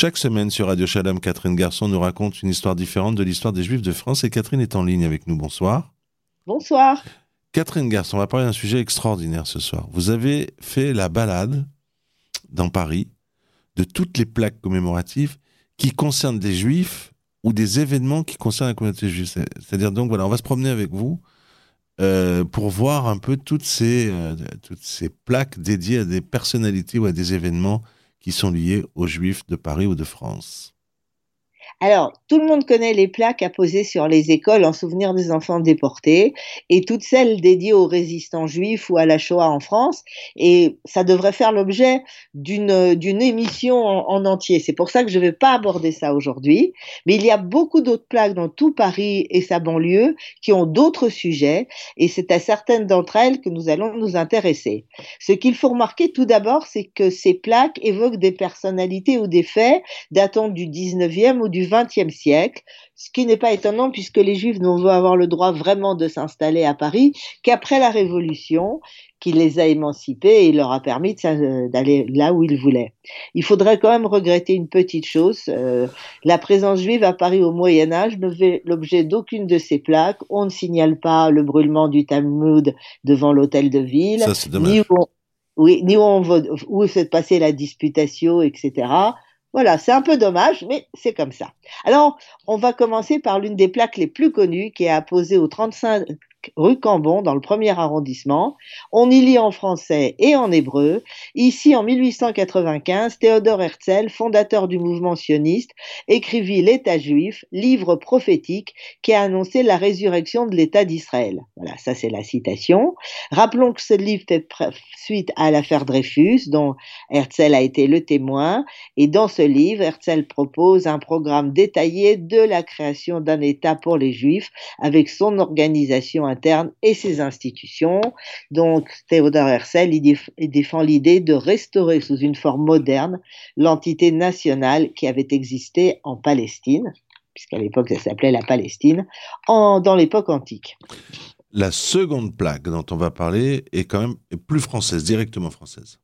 Chaque semaine sur Radio Shalom, Catherine Garçon nous raconte une histoire différente de l'histoire des Juifs de France et Catherine est en ligne avec nous. Bonsoir. Bonsoir. Catherine Garçon, on va parler d'un sujet extraordinaire ce soir. Vous avez fait la balade dans Paris de toutes les plaques commémoratives qui concernent des Juifs ou des événements qui concernent la communauté juive. C'est-à-dire donc voilà, on va se promener avec vous euh, pour voir un peu toutes ces, euh, toutes ces plaques dédiées à des personnalités ou à des événements qui sont liés aux Juifs de Paris ou de France. Alors, tout le monde connaît les plaques à poser sur les écoles en souvenir des enfants déportés et toutes celles dédiées aux résistants juifs ou à la Shoah en France. Et ça devrait faire l'objet d'une, émission en, entier. C'est pour ça que je ne vais pas aborder ça aujourd'hui. Mais il y a beaucoup d'autres plaques dans tout Paris et sa banlieue qui ont d'autres sujets et c'est à certaines d'entre elles que nous allons nous intéresser. Ce qu'il faut remarquer tout d'abord, c'est que ces plaques évoquent des personnalités ou des faits datant du 19e ou du XXe siècle, ce qui n'est pas étonnant puisque les Juifs n'ont avoir le droit vraiment de s'installer à Paris qu'après la Révolution, qui les a émancipés et leur a permis d'aller là où ils voulaient. Il faudrait quand même regretter une petite chose. Euh, la présence juive à Paris au Moyen Âge ne fait l'objet d'aucune de ces plaques. On ne signale pas le brûlement du Talmud devant l'hôtel de ville, ni où oui, ni où on où s'est passée la disputation, etc. Voilà, c'est un peu dommage, mais c'est comme ça. Alors, on va commencer par l'une des plaques les plus connues qui est apposée au 35 rue Cambon, dans le premier arrondissement. On y lit en français et en hébreu. Ici, en 1895, Théodore Herzl, fondateur du mouvement sioniste, écrivit L'État juif, livre prophétique qui a annoncé la résurrection de l'État d'Israël. Voilà, ça c'est la citation. Rappelons que ce livre fait suite à l'affaire Dreyfus, dont Herzl a été le témoin. Et dans ce livre, Herzl propose un programme détaillé de la création d'un État pour les Juifs, avec son organisation interne et ses institutions. Donc, Théodore Herzl il défend l'idée de restaurer sous une forme moderne l'entité nationale qui avait existé en Palestine, puisqu'à l'époque ça s'appelait la Palestine, en, dans l'époque antique. La seconde plaque dont on va parler est quand même plus française, directement française.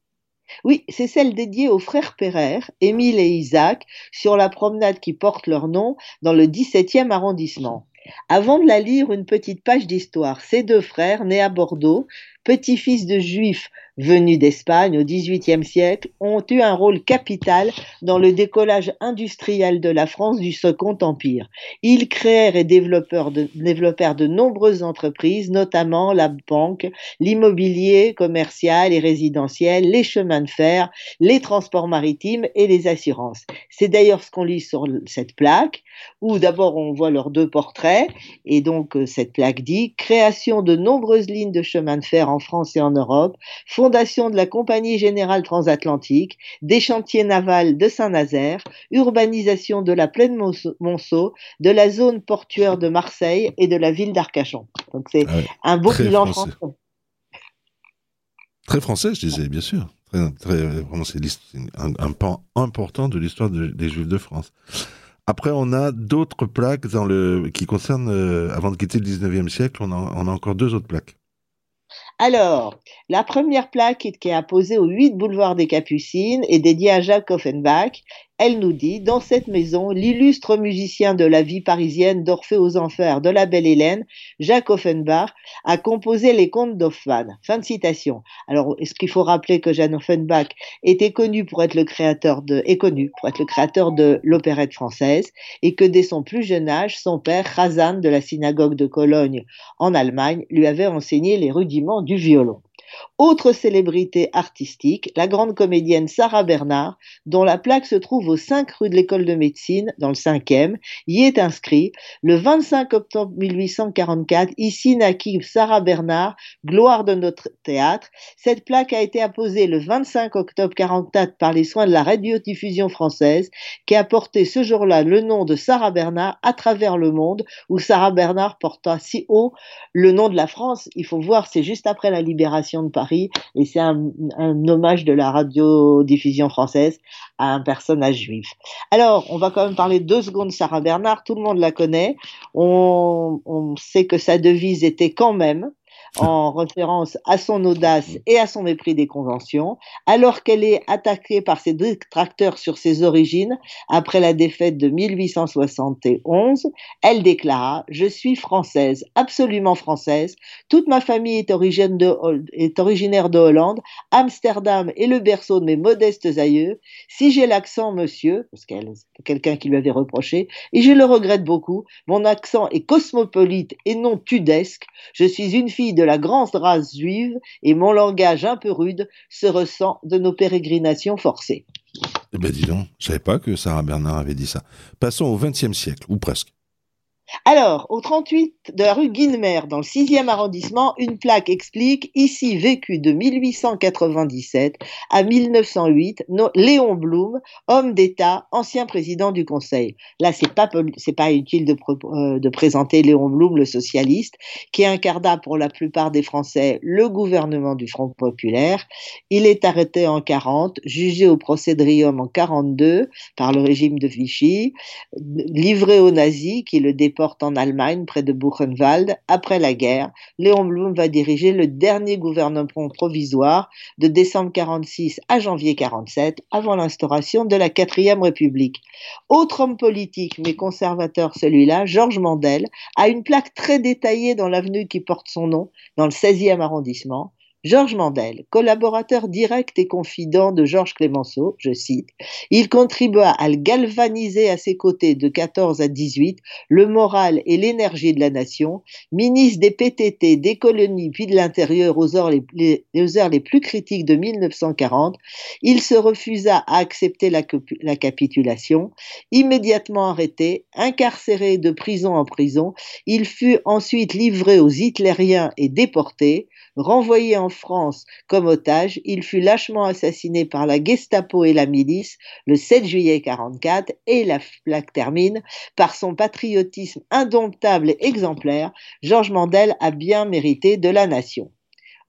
Oui, c'est celle dédiée aux frères Perrer, Émile et Isaac, sur la promenade qui porte leur nom dans le 17e arrondissement. Avant de la lire, une petite page d'histoire. Ces deux frères, nés à Bordeaux, petits-fils de juifs venus d'Espagne au XVIIIe siècle, ont eu un rôle capital dans le décollage industriel de la France du Second Empire. Ils créèrent et développèrent de, développèrent de nombreuses entreprises, notamment la banque, l'immobilier commercial et résidentiel, les chemins de fer, les transports maritimes et les assurances. C'est d'ailleurs ce qu'on lit sur cette plaque, où d'abord on voit leurs deux portraits, et donc euh, cette plaque dit création de nombreuses lignes de chemin de fer en France et en Europe, fondation de la Compagnie générale transatlantique, des chantiers navals de Saint-Nazaire, urbanisation de la plaine Monceau, de la zone portuaire de Marseille et de la ville d'Arcachon. Donc c'est ah un beau bilan français. Très français, je disais, bien sûr. vraiment, c'est un, un, pan important de l'histoire des Juifs de France. Après, on a d'autres plaques qui concernent, euh, avant de quitter le 19e siècle, on a encore deux autres plaques. Alors, la première plaque qui est apposée au 8 boulevard des Capucines est dédiée à Jacques Offenbach. Elle nous dit, dans cette maison, l'illustre musicien de la vie parisienne d'Orphée aux Enfers de la Belle Hélène, Jacques Offenbach, a composé les contes d'Hoffmann. Fin de citation. Alors, est-ce qu'il faut rappeler que Jeanne Offenbach était connu pour être le créateur de, est connu pour être le créateur de l'opérette française et que dès son plus jeune âge, son père, Razan de la synagogue de Cologne en Allemagne, lui avait enseigné les rudiments du violon? Autre célébrité artistique, la grande comédienne Sarah Bernard, dont la plaque se trouve au 5 rue de l'école de médecine, dans le 5e, y est inscrit le 25 octobre 1844, ici naquit Sarah Bernard, gloire de notre théâtre. Cette plaque a été apposée le 25 octobre 44 par les soins de la radiodiffusion française, qui a porté ce jour-là le nom de Sarah Bernard à travers le monde, où Sarah Bernard porta si haut le nom de la France. Il faut voir, c'est juste après la libération de Paris et c'est un, hommage de la radiodiffusion française à un personnage juif. Alors, on va quand même parler deux secondes de Sarah Bernard, tout le monde la connaît. On, on sait que sa devise était quand même en référence à son audace et à son mépris des conventions, alors qu'elle est attaquée par ses détracteurs sur ses origines après la défaite de 1871, elle déclara Je suis française, absolument française. Toute ma famille est, originaire de Hollande. Amsterdam est le berceau de mes modestes aïeux. Si j'ai l'accent, monsieur, parce qu'elle quelqu'un qui lui avait reproché, et je le regrette beaucoup, mon accent est cosmopolite et non tudesque. Je suis une fille de la grande race juive et mon langage un peu rude se ressent de nos pérégrinations forcées. Eh ben dis donc, je savais pas que Sarah Bernard avait dit ça. Passons au XXe siècle, ou presque. Alors, au 38 de la rue Guinemer, dans le 6e arrondissement, une plaque explique ici vécu de 1897 à 1908 Léon Blum, homme d'État, ancien président du Conseil. Là, c'est pas pas utile de, euh, de présenter Léon Blum, le socialiste, qui incarna pour la plupart des Français le gouvernement du Front populaire. Il est arrêté en 40, jugé au procédrium en 42 par le régime de Vichy, livré aux nazis qui le déportent en Allemagne, près de Après la guerre, Léon Blum va diriger le dernier gouvernement provisoire de décembre 46 à janvier 47, avant l'instauration de la quatrième République. Autre homme politique, mais conservateur celui-là, Georges Mandel, a une plaque très détaillée dans l'avenue qui porte son nom, dans le 16e arrondissement. Georges Mandel, collaborateur direct et confident de Georges Clémenceau, je cite, il contribua à galvaniser à ses côtés de 14 à 18, le moral et l'énergie de la nation, ministre des PTT, des colonies puis de l'intérieur aux heures les, plus critiques de 1940, il se refusa à accepter la, la capitulation, immédiatement arrêté, incarcéré de prison en prison, il fut ensuite livré aux hitlériens et déporté, renvoyé en France comme otage, il fut lâchement assassiné par la Gestapo et la milice le 7 juillet 44 et la plaque termine par son patriotisme indomptable et exemplaire. Georges Mandel a bien mérité de la nation.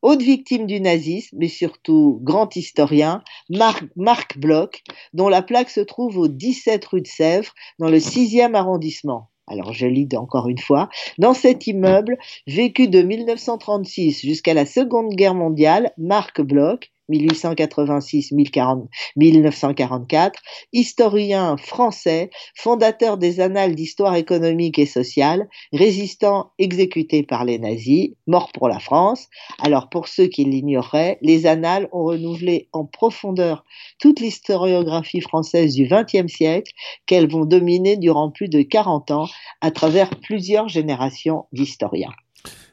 Haute victime du nazisme, mais surtout grand historien, Marc, Marc Bloch, dont la plaque se trouve au 17 rue de Sèvres, dans le 6e arrondissement alors je lis encore une fois, dans cet immeuble, vécu de 1936 jusqu'à la Seconde Guerre mondiale, Marc Bloch, 1886-1944, historien français, fondateur des Annales d'histoire économique et sociale, résistant exécuté par les nazis, mort pour la France. Alors pour ceux qui l'ignoraient, les Annales ont renouvelé en profondeur toute l'historiographie française du XXe siècle qu'elles vont dominer durant plus de 40 ans à travers plusieurs générations d'historiens.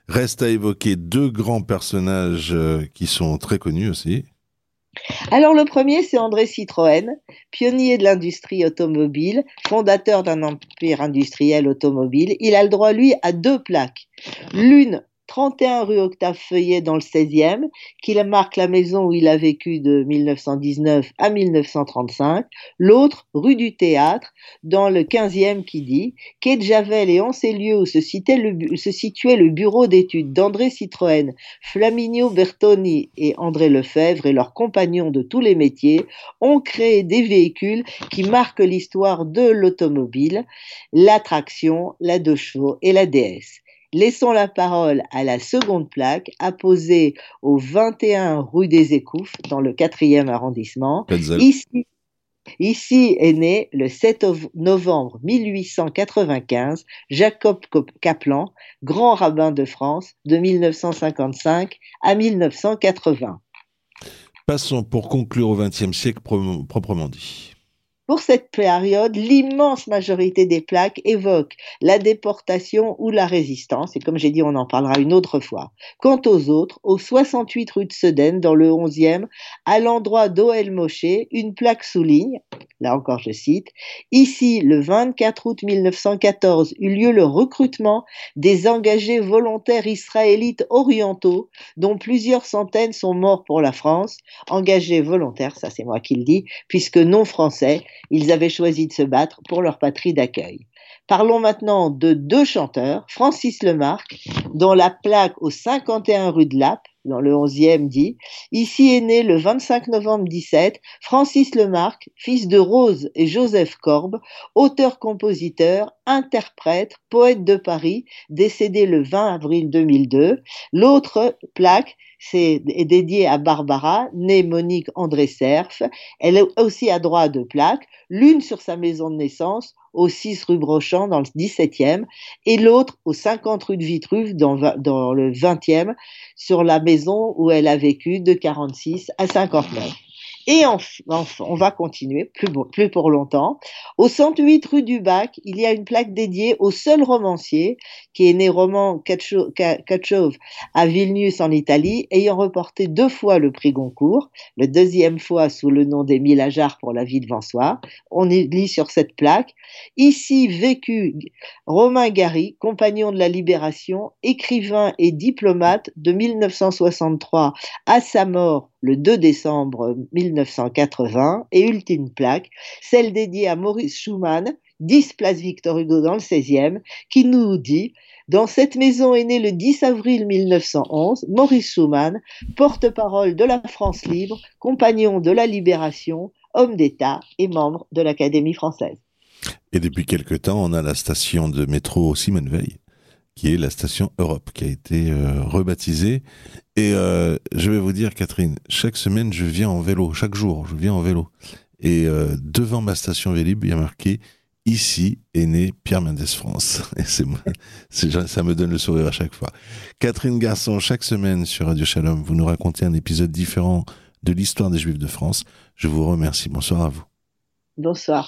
Reste à évoquer deux grands personnages euh, qui sont très connus aussi. Alors le premier, c'est André Citroën, pionnier de l'industrie automobile, fondateur d'un empire industriel automobile. Il a le droit, lui, à deux plaques. L'une 31 rue Octave Feuillet dans le 16e, qui marque la maison où il a vécu de 1919 à 1935. L'autre, rue du Théâtre, dans le 15e, qui dit Quai de Javel et en ces lieux où se, situait le bureau d'études d'André Citroën, Flaminio Bertoni et André Lefebvre et leurs compagnons de tous les métiers ont créé des véhicules qui marquent l'histoire de l'automobile, la traction, la deux chevaux et la DS. Laissons la parole à la seconde plaque, apposée au 21 rue des Écouffes, dans le 4e arrondissement. Ici, Ici est né le 7 novembre 1895 Jacob Kaplan, grand rabbin de France de 1955 à 1980. Passons pour conclure au XXe siècle proprement dit. Pour cette période, l'immense majorité des plaques évoquent la déportation ou la résistance, et comme j'ai dit, on en parlera une autre fois. Quant aux autres, au 68 rue de Sedaine, dans le 11e, à l'endroit d'Oel Moshe, une plaque souligne, là encore je cite, ici, le 24 août 1914, eut lieu le recrutement des engagés volontaires israélites orientaux, dont plusieurs centaines sont morts pour la France, engagés volontaires, ça c'est moi qui le dis, puisque non français, ils avaient choisi de se battre pour leur patrie d'accueil. Parlons maintenant de deux chanteurs, Francis Lemarque, dont la plaque au 51 rue de Lappe, dans le 11e, dit Ici est né le 25 novembre 17 Francis Lemarque, fils de Rose et Joseph Corbe, auteur-compositeur, interprète, poète de Paris, décédé le 20 avril 2002. L'autre plaque c'est, est dédiée à Barbara, née Monique André Cerf. Elle est aussi à droit de plaques, l'une sur sa maison de naissance, au 6 rue Brochamp dans le 17e, et l'autre au 50 rue de Vitruve dans, dans le 20e, sur la maison où elle a vécu de 46 à 59. Et enfin, on va continuer, plus, plus pour longtemps. Au 108 rue du Bac, il y a une plaque dédiée au seul romancier qui est né roman Kachov à Vilnius en Italie, ayant reporté deux fois le prix Goncourt, le deuxième fois sous le nom d'Émile Ajar pour La vie de Vansoir. On lit sur cette plaque Ici vécu Romain Gary, compagnon de la Libération, écrivain et diplomate de 1963 à sa mort le 2 décembre 1980 et ultime plaque, celle dédiée à Maurice Schumann, 10 place Victor Hugo dans le 16e, qui nous dit dans cette maison est né le 10 avril 1911 Maurice Schumann, porte-parole de la France libre, compagnon de la libération, homme d'État et membre de l'Académie française. Et depuis quelque temps, on a la station de métro Simone Veil, qui est la station Europe, qui a été euh, rebaptisée. Et euh, je vais vous dire, Catherine, chaque semaine, je viens en vélo, chaque jour, je viens en vélo. Et euh, devant ma station Vélib, il y a marqué Ici est né Pierre Mendès France. Et c'est moi, ça me donne le sourire à chaque fois. Catherine Garçon, chaque semaine sur Radio Shalom, vous nous racontez un épisode différent de l'histoire des Juifs de France. Je vous remercie. Bonsoir à vous. Bonsoir.